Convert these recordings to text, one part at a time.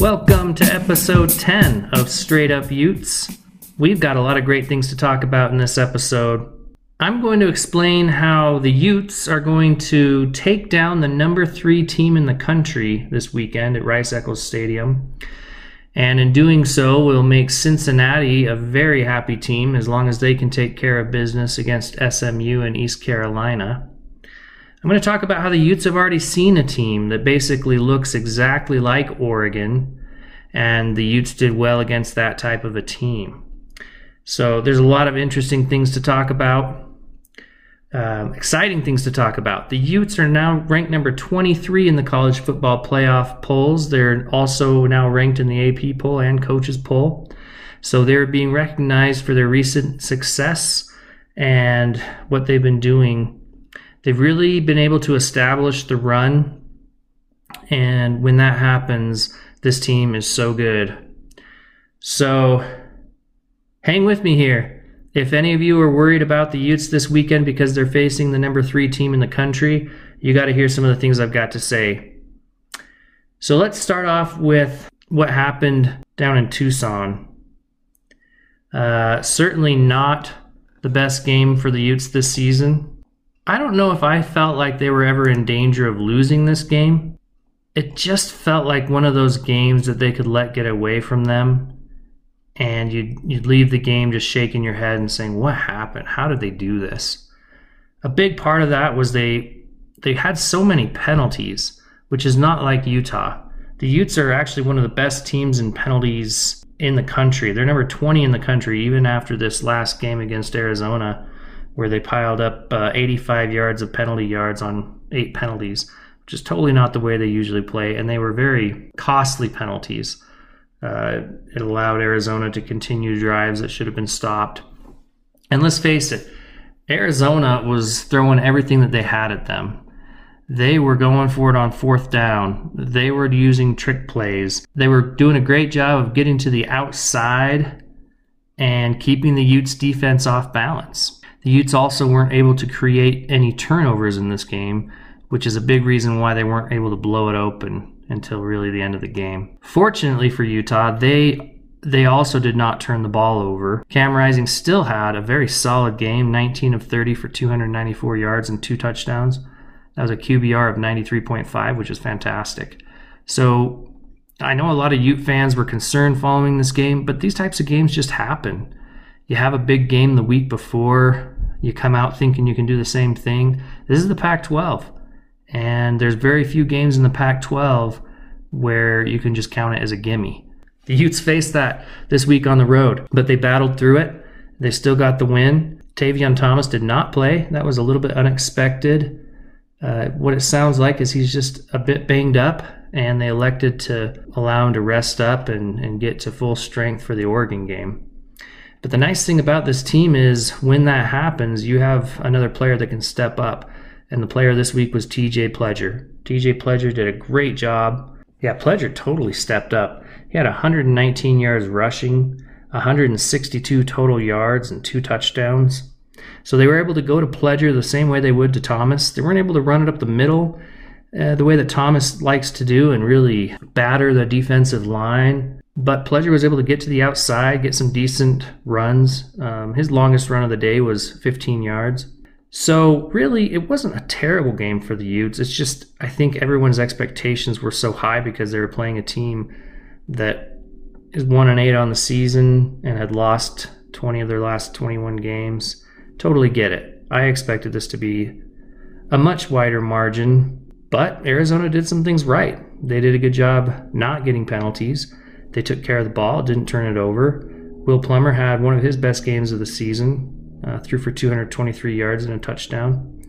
Welcome to episode 10 of Straight Up Utes. We've got a lot of great things to talk about in this episode. I'm going to explain how the Utes are going to take down the number three team in the country this weekend at Rice Eccles Stadium. And in doing so, we'll make Cincinnati a very happy team as long as they can take care of business against SMU and East Carolina. I'm going to talk about how the Utes have already seen a team that basically looks exactly like Oregon, and the Utes did well against that type of a team. So there's a lot of interesting things to talk about. Um, exciting things to talk about. The Utes are now ranked number 23 in the college football playoff polls. They're also now ranked in the AP poll and coaches poll. So they're being recognized for their recent success and what they've been doing. They've really been able to establish the run. And when that happens, this team is so good. So hang with me here. If any of you are worried about the Utes this weekend because they're facing the number three team in the country, you got to hear some of the things I've got to say. So let's start off with what happened down in Tucson. Uh, certainly not the best game for the Utes this season. I don't know if I felt like they were ever in danger of losing this game. It just felt like one of those games that they could let get away from them and you'd you'd leave the game just shaking your head and saying, "What happened? How did they do this?" A big part of that was they they had so many penalties, which is not like Utah. The Utes are actually one of the best teams in penalties in the country. They're number 20 in the country, even after this last game against Arizona, where they piled up uh, 85 yards of penalty yards on eight penalties, is totally not the way they usually play. And they were very costly penalties. Uh, it allowed Arizona to continue drives that should have been stopped. And let's face it, Arizona was throwing everything that they had at them. They were going for it on fourth down. They were using trick plays. They were doing a great job of getting to the outside and keeping the Utes defense off balance. The Utes also weren't able to create any turnovers in this game, which is a big reason why they weren't able to blow it open until really the end of the game. Fortunately for Utah, they they also did not turn the ball over. Cam Rising still had a very solid game, 19 of 30 for 294 yards and two touchdowns. That was a QBR of 93.5, which is fantastic. So I know a lot of Ute fans were concerned following this game, but these types of games just happen. You have a big game the week before, you come out thinking you can do the same thing. This is the Pac 12. And there's very few games in the Pac 12 where you can just count it as a gimme. The Utes faced that this week on the road, but they battled through it. They still got the win. Tavion Thomas did not play. That was a little bit unexpected. Uh, what it sounds like is he's just a bit banged up, and they elected to allow him to rest up and, and get to full strength for the Oregon game. But the nice thing about this team is when that happens, you have another player that can step up. And the player this week was TJ Pledger. TJ Pledger did a great job. Yeah, Pledger totally stepped up. He had 119 yards rushing, 162 total yards, and two touchdowns. So they were able to go to Pledger the same way they would to Thomas. They weren't able to run it up the middle uh, the way that Thomas likes to do and really batter the defensive line. But Pledger was able to get to the outside, get some decent runs. Um, his longest run of the day was 15 yards. So really, it wasn't a terrible game for the Utes. It's just I think everyone's expectations were so high because they were playing a team that is one and eight on the season and had lost 20 of their last 21 games. Totally get it. I expected this to be a much wider margin, but Arizona did some things right. They did a good job not getting penalties. They took care of the ball, didn't turn it over. Will Plummer had one of his best games of the season uh, threw for 223 yards and a touchdown.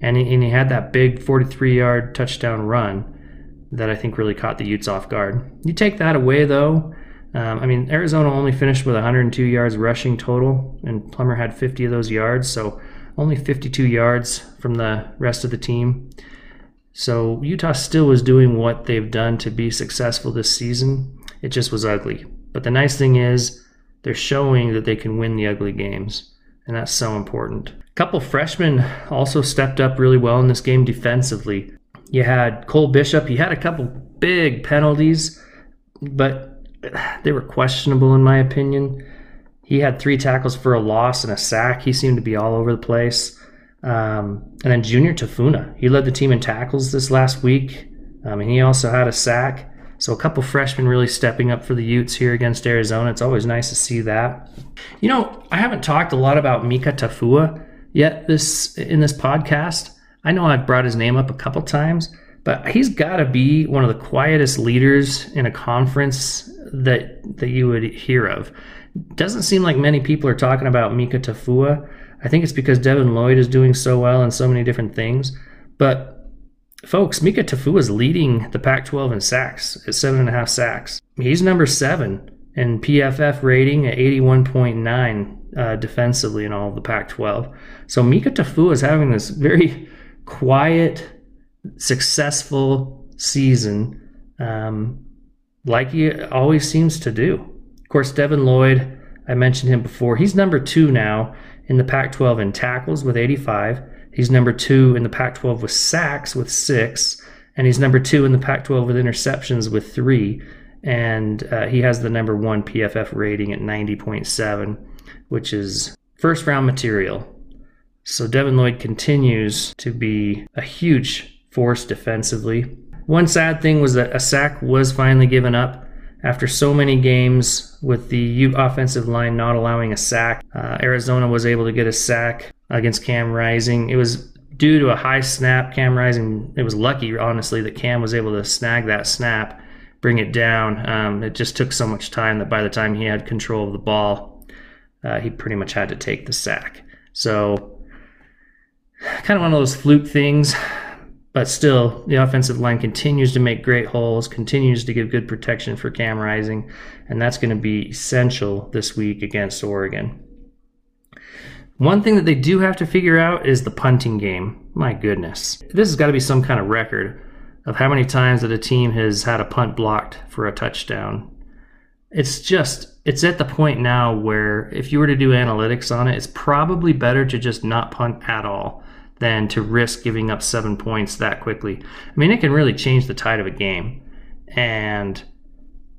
And he, and he had that big 43 yard touchdown run that I think really caught the Utes off guard. You take that away, though. Um, I mean, Arizona only finished with 102 yards rushing total, and Plummer had 50 of those yards, so only 52 yards from the rest of the team. So Utah still was doing what they've done to be successful this season. It just was ugly. But the nice thing is, they're showing that they can win the ugly games and that's so important. A couple freshmen also stepped up really well in this game defensively. You had Cole Bishop, he had a couple big penalties, but they were questionable in my opinion. He had three tackles for a loss and a sack. He seemed to be all over the place. Um, and then Junior Tafuna, he led the team in tackles this last week, um, and he also had a sack. So a couple freshmen really stepping up for the Utes here against Arizona. It's always nice to see that. You know, I haven't talked a lot about Mika Tafua yet this in this podcast. I know I've brought his name up a couple times, but he's got to be one of the quietest leaders in a conference that that you would hear of. Doesn't seem like many people are talking about Mika Tafua. I think it's because Devin Lloyd is doing so well in so many different things. But folks, Mika Tafua is leading the Pac-12 in sacks at seven and a half sacks. He's number seven in PFF rating at 81.9 uh, defensively in all of the Pac-12. So Mika Tafua is having this very quiet, successful season, um, like he always seems to do. Of course, Devin Lloyd, I mentioned him before. He's number two now in the Pac 12 in tackles with 85. He's number two in the Pac 12 with sacks with six. And he's number two in the Pac 12 with interceptions with three. And uh, he has the number one PFF rating at 90.7, which is first round material. So Devin Lloyd continues to be a huge force defensively. One sad thing was that a sack was finally given up after so many games with the Ute offensive line not allowing a sack. Uh, Arizona was able to get a sack against Cam Rising. It was due to a high snap. Cam Rising, it was lucky, honestly, that Cam was able to snag that snap, bring it down. Um, it just took so much time that by the time he had control of the ball, uh, he pretty much had to take the sack. So kind of one of those fluke things. But still, the offensive line continues to make great holes, continues to give good protection for Cam Rising, and that's going to be essential this week against Oregon. One thing that they do have to figure out is the punting game. My goodness. This has got to be some kind of record of how many times that a team has had a punt blocked for a touchdown. It's just, it's at the point now where if you were to do analytics on it, it's probably better to just not punt at all than to risk giving up seven points that quickly. I mean, it can really change the tide of a game. And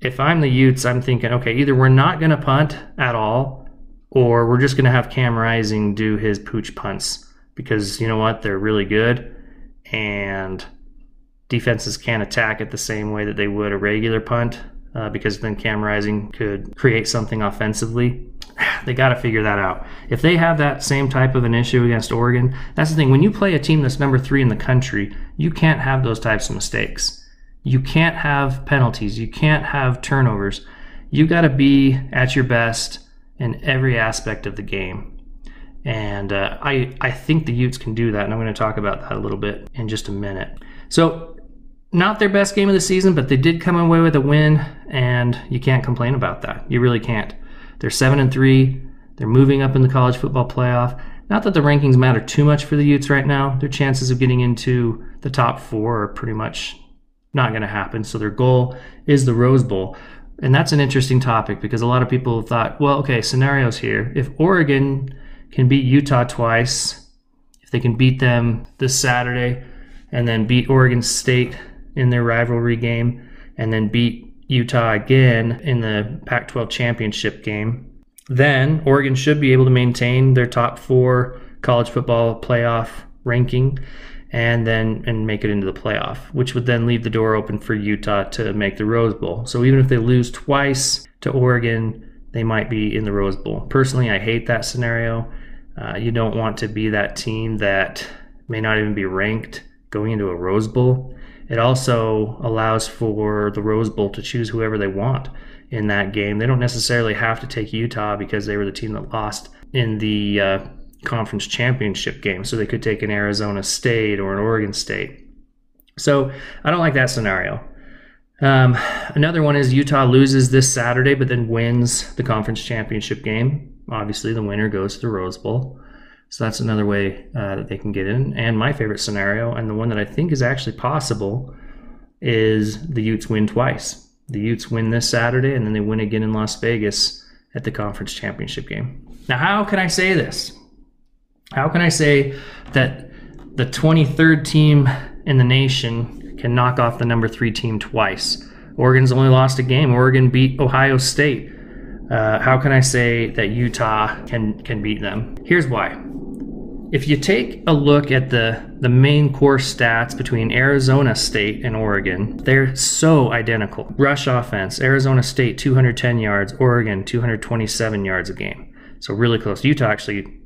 if I'm the Utes, I'm thinking, okay, either we're not going to punt at all, or we're just going to have Cam Rising do his pooch punts because you know what? They're really good. And defenses can't attack it the same way that they would a regular punt uh, because then Cam Rising could create something offensively. they got to figure that out. If they have that same type of an issue against Oregon, that's the thing. When you play a team that's number three in the country, you can't have those types of mistakes. You can't have penalties. You can't have turnovers. You got to be at your best in every aspect of the game. And uh, I, I think the Utes can do that, and I'm going to talk about that a little bit in just a minute. So, not their best game of the season, but they did come away with a win, and you can't complain about that. You really can't. They're seven and three. They're moving up in the college football playoff. Not that the rankings matter too much for the Utes right now. Their chances of getting into the top four are pretty much not going to happen. So their goal is the Rose Bowl. And that's an interesting topic because a lot of people thought, well, okay, scenarios here. If Oregon can beat Utah twice, if they can beat them this Saturday and then beat Oregon State in their rivalry game and then beat Utah again in the Pac 12 championship game, then Oregon should be able to maintain their top four college football playoff ranking and then and make it into the playoff, which would then leave the door open for Utah to make the Rose Bowl. So even if they lose twice to Oregon, they might be in the Rose Bowl. Personally, I hate that scenario. Uh, you don't want to be that team that may not even be ranked going into a Rose Bowl. It also allows for the Rose Bowl to choose whoever they want in that game. They don't necessarily have to take Utah because they were the team that lost in the uh, conference championship game. So they could take an Arizona State or an Oregon State. So I don't like that scenario. Um, another one is Utah loses this Saturday, but then wins the conference championship game. Obviously, the winner goes to the Rose Bowl. So that's another way uh, that they can get in. And my favorite scenario, and the one that I think is actually possible, is the Utes win twice. The Utes win this Saturday, and then they win again in Las Vegas at the conference championship game. Now, how can I say this? How can I say that the 23rd team in the nation can knock off the number three team twice? Oregon's only lost a game. Oregon beat Ohio State. Uh, how can I say that Utah can can beat them? Here's why. If you take a look at the, the main core stats between Arizona State and Oregon, they're so identical. Rush offense, Arizona State 210 yards, Oregon 227 yards a game. So really close. Utah actually,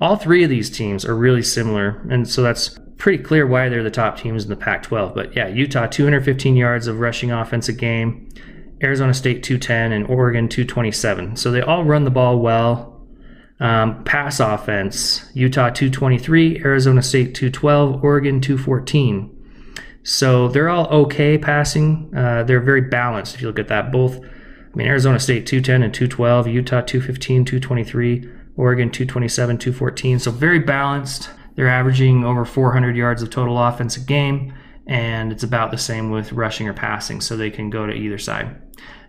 all three of these teams are really similar. And so that's pretty clear why they're the top teams in the Pac 12. But yeah, Utah 215 yards of rushing offense a game, Arizona State 210, and Oregon 227. So they all run the ball well um, pass offense Utah 223, Arizona State 212, Oregon 214. So they're all okay passing. Uh, they're very balanced if you look at that. Both, I mean, Arizona State 210 and 212, Utah 215, 223, Oregon 227, 214. So very balanced. They're averaging over 400 yards of total offense a game, and it's about the same with rushing or passing, so they can go to either side.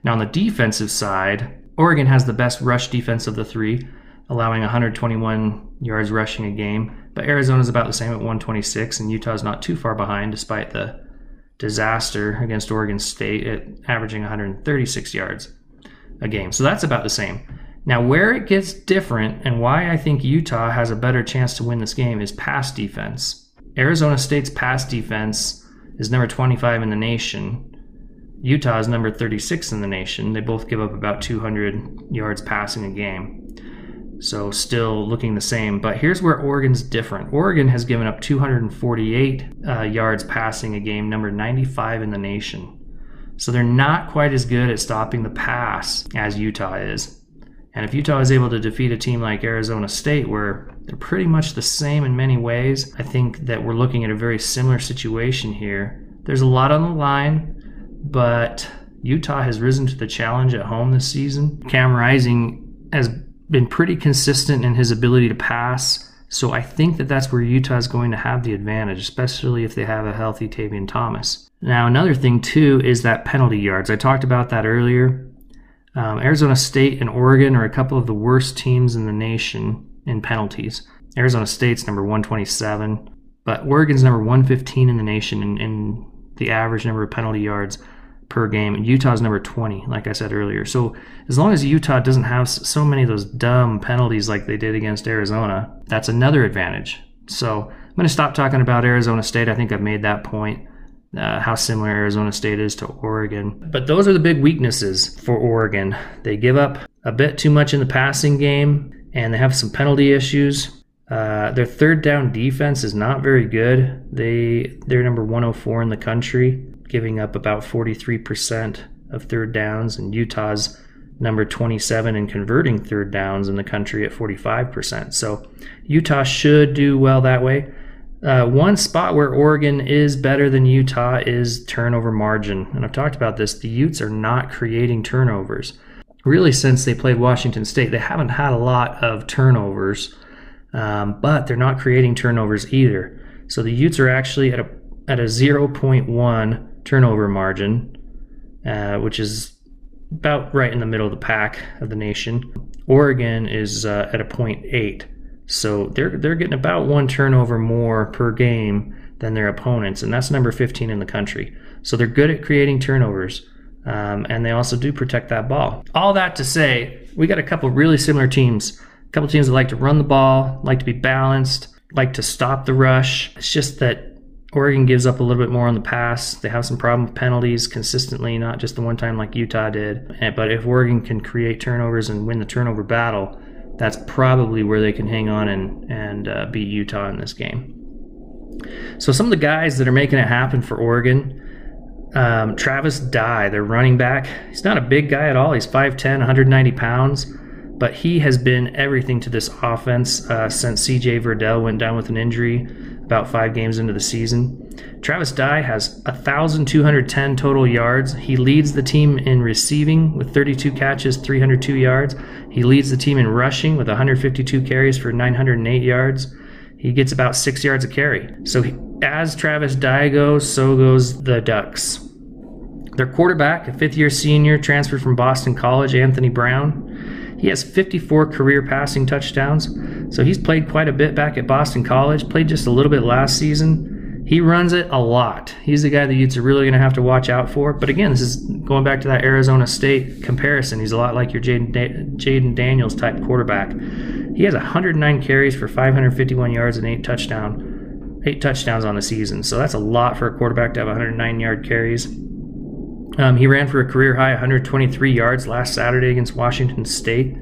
Now, on the defensive side, Oregon has the best rush defense of the three allowing 121 yards rushing a game. But Arizona's about the same at 126, and Utah's not too far behind despite the disaster against Oregon State at averaging 136 yards a game. So that's about the same. Now, where it gets different and why I think Utah has a better chance to win this game is pass defense. Arizona State's pass defense is number 25 in the nation. Utah is number 36 in the nation. They both give up about 200 yards passing a game. So still looking the same. But here's where Oregon's different. Oregon has given up 248 uh, yards passing a game, number 95 in the nation. So they're not quite as good at stopping the pass as Utah is. And if Utah is able to defeat a team like Arizona State, where they're pretty much the same in many ways, I think that we're looking at a very similar situation here. There's a lot on the line, but Utah has risen to the challenge at home this season. Cam Rising has been pretty consistent in his ability to pass. So I think that that's where Utah is going to have the advantage, especially if they have a healthy Tavion Thomas. Now, another thing too is that penalty yards. I talked about that earlier. Um, Arizona State and Oregon are a couple of the worst teams in the nation in penalties. Arizona State's number 127, but Oregon's number 115 in the nation in, in the average number of penalty yards per game. Utah's number 20, like I said earlier. So as long as Utah doesn't have so many of those dumb penalties like they did against Arizona, that's another advantage. So I'm going to stop talking about Arizona State. I think I've made that point. Uh, how similar Arizona State is to Oregon. But those are the big weaknesses for Oregon. They give up a bit too much in the passing game, and they have some penalty issues. Uh, their third down defense is not very good. They they're number 104 in the country giving up about 43% of third downs, and Utah's number 27 in converting third downs in the country at 45%. So Utah should do well that way. Uh, one spot where Oregon is better than Utah is turnover margin. And I've talked about this. The Utes are not creating turnovers. Really, since they played Washington State, they haven't had a lot of turnovers, um, but they're not creating turnovers either. So the Utes are actually at a at a 0.1 turnover margin, uh, which is about right in the middle of the pack of the nation. Oregon is uh, at a 0.8, so they're they're getting about one turnover more per game than their opponents, and that's number 15 in the country. So they're good at creating turnovers. Um, and they also do protect that ball. All that to say, we got a couple really similar teams. A couple teams that like to run the ball, like to be balanced, like to stop the rush. It's just that Oregon gives up a little bit more on the pass. They have some problem with penalties consistently, not just the one time like Utah did. But if Oregon can create turnovers and win the turnover battle, that's probably where they can hang on and and uh, beat Utah in this game. So some of the guys that are making it happen for Oregon. Um, Travis Dye, their running back. He's not a big guy at all. He's 5'10, 190 pounds, but he has been everything to this offense uh, since CJ Verdell went down with an injury about five games into the season. Travis Dye has 1,210 total yards. He leads the team in receiving with 32 catches, 302 yards. He leads the team in rushing with 152 carries for 908 yards. He gets about six yards a carry. So he, as Travis Dye goes, so goes the Ducks. Their quarterback, a fifth year senior, transferred from Boston College, Anthony Brown. He has 54 career passing touchdowns, so he's played quite a bit back at Boston College, played just a little bit last season. He runs it a lot. He's the guy the Utes are really going to have to watch out for. But again, this is going back to that Arizona State comparison. He's a lot like your Jayden, da- Daniels type quarterback. He has 109 carries for 551 yards and eight touchdown, eight touchdowns on the season. So that's a lot for a quarterback to have 109 yard carries. Um, he ran for a career high 123 yards last Saturday against Washington State.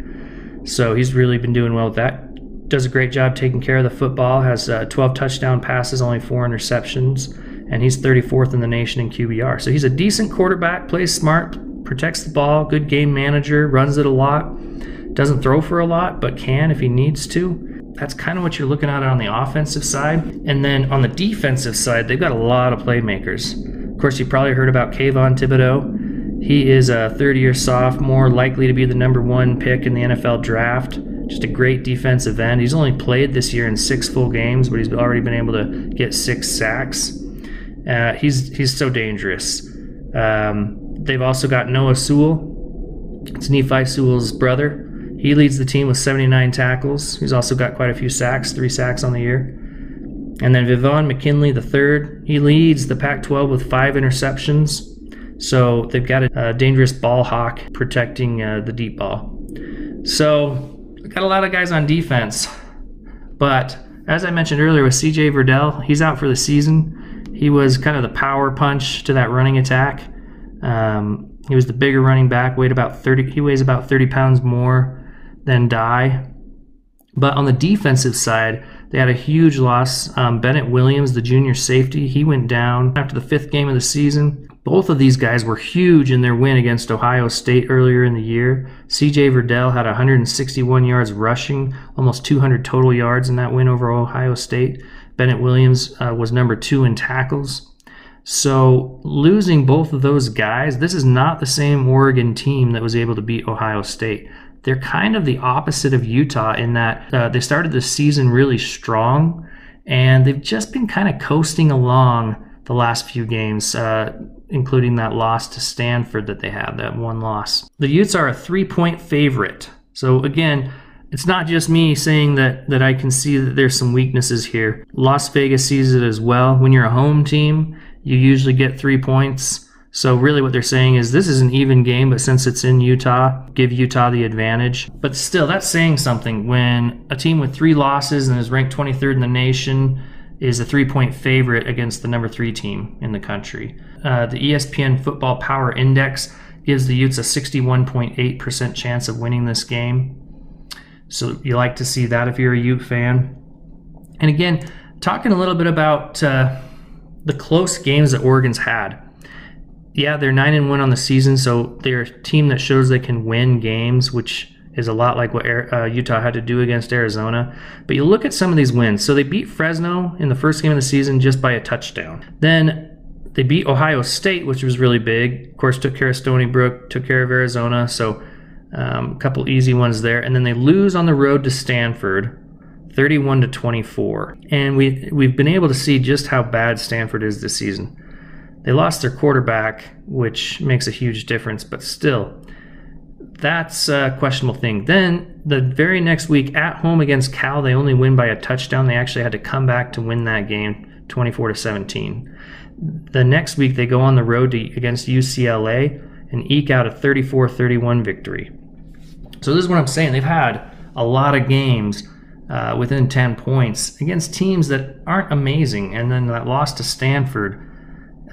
So he's really been doing well with that does a great job taking care of the football, has uh, 12 touchdown passes, only four interceptions, and he's 34th in the nation in QBR. So he's a decent quarterback, plays smart, protects the ball, good game manager, runs it a lot, doesn't throw for a lot, but can if he needs to. That's kind of what you're looking at on the offensive side. And then on the defensive side, they've got a lot of playmakers. Of course, you probably heard about Kayvon Thibodeaux. He is a third year sophomore, likely to be the number one pick in the NFL draft. Just a great defensive end. He's only played this year in six full games, but he's already been able to get six sacks. Uh, he's he's so dangerous. Um, they've also got Noah Sewell. It's Nephi Sewell's brother. He leads the team with 79 tackles. He's also got quite a few sacks, three sacks on the year. And then Vivon McKinley, the third, he leads the Pac 12 with five interceptions. So they've got a, a dangerous ball hawk protecting uh, the deep ball. So got a lot of guys on defense. But as I mentioned earlier with CJ Verdell, he's out for the season. He was kind of the power punch to that running attack. Um, he was the bigger running back, weighed about 30, he weighs about 30 pounds more than Dye. But on the defensive side, they had a huge loss. Um, Bennett Williams, the junior safety, he went down after the fifth game of the season. Both of these guys were huge in their win against Ohio State earlier in the year. CJ Verdell had 161 yards rushing, almost 200 total yards in that win over Ohio State. Bennett Williams uh, was number two in tackles. So, losing both of those guys, this is not the same Oregon team that was able to beat Ohio State. They're kind of the opposite of Utah in that uh, they started the season really strong and they've just been kind of coasting along the last few games. Uh, including that loss to Stanford that they had, that one loss. The Utes are a three point favorite. So, again, it's not just me saying that, that I can see that there's some weaknesses here. Las Vegas sees it as well. When you're a home team, you usually get three points. So, really, what they're saying is this is an even game, but since it's in Utah, give Utah the advantage. But still, that's saying something. When a team with three losses and is ranked 23rd in the nation is a three point favorite against the number three team in the country. Uh, the ESPN Football Power Index gives the Utes a 61.8% chance of winning this game. So you like to see that if you're a Ute fan. And again, talking a little bit about uh, the close games that Oregon's had. Yeah, they're nine and one on the season, so they're a team that shows they can win games, which is a lot like what uh, Utah had to do against Arizona. But you look at some of these wins. So they beat Fresno in the first game of the season just by a touchdown. Then they beat Ohio State, which was really big. Of course, took care of Stony Brook, took care of Arizona. So um, a couple easy ones there. And then they lose on the road to Stanford. 31 to 24. And we we've been able to see just how bad Stanford is this season. They lost their quarterback, which makes a huge difference, but still, that's a questionable thing. Then the very next week at home against Cal, they only win by a touchdown. They actually had to come back to win that game 24 to 17. The next week they go on the road to, against UCLA and eke out a 34-31 victory. So this is what I'm saying. They've had a lot of games uh, within 10 points against teams that aren't amazing, and then that loss to Stanford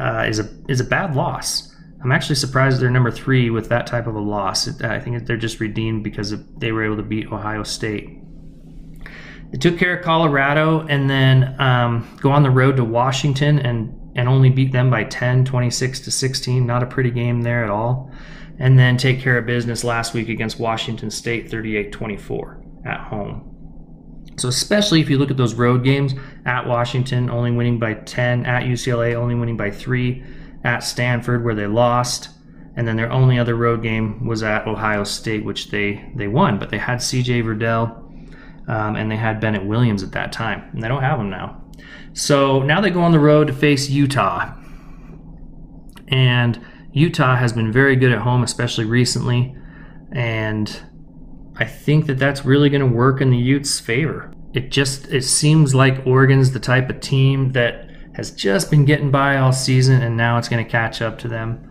uh, is a is a bad loss. I'm actually surprised they're number three with that type of a loss. I think they're just redeemed because they were able to beat Ohio State. They took care of Colorado and then um, go on the road to Washington and, and only beat them by 10, 26 to 16. Not a pretty game there at all. And then take care of business last week against Washington State 38 24 at home. So, especially if you look at those road games at Washington, only winning by 10, at UCLA, only winning by 3 at Stanford where they lost, and then their only other road game was at Ohio State, which they they won. But they had C.J. Verdell um, and they had Bennett Williams at that time, and they don't have them now. So now they go on the road to face Utah, and Utah has been very good at home, especially recently, and I think that that's really going to work in the Utes' favor. It just it seems like Oregon's the type of team that has just been getting by all season, and now it's going to catch up to them.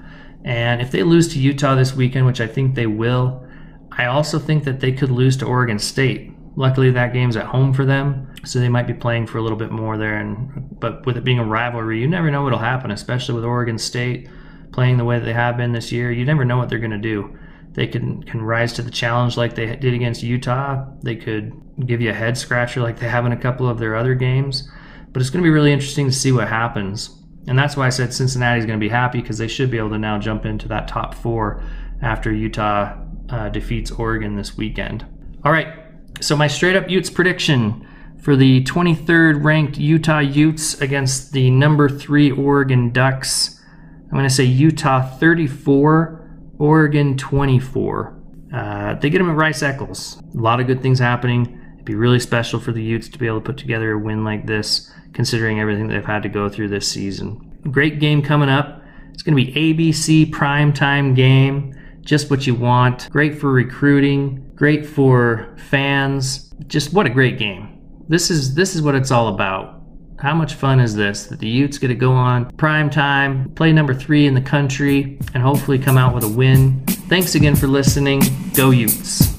And if they lose to Utah this weekend, which I think they will, I also think that they could lose to Oregon State. Luckily, that game's at home for them, so they might be playing for a little bit more there. And but with it being a rivalry, you never know what'll happen, especially with Oregon State playing the way that they have been this year. You never know what they're going to do. They can can rise to the challenge like they did against Utah. They could give you a head scratcher like they have in a couple of their other games. But it's going to be really interesting to see what happens. And that's why I said Cincinnati's going to be happy because they should be able to now jump into that top four after Utah uh, defeats Oregon this weekend. All right, so my straight up Utes prediction for the 23rd ranked Utah Utes against the number three Oregon Ducks. I'm going to say Utah 34, Oregon 24. Uh, they get them at Rice Eccles. A lot of good things happening. It'd be really special for the Utes to be able to put together a win like this, considering everything they've had to go through this season. Great game coming up. It's going to be ABC primetime game just what you want. Great for recruiting, great for fans. Just what a great game. This is this is what it's all about. How much fun is this? That the Utes get to go on prime time, play number three in the country, and hopefully come out with a win. Thanks again for listening. Go Utes.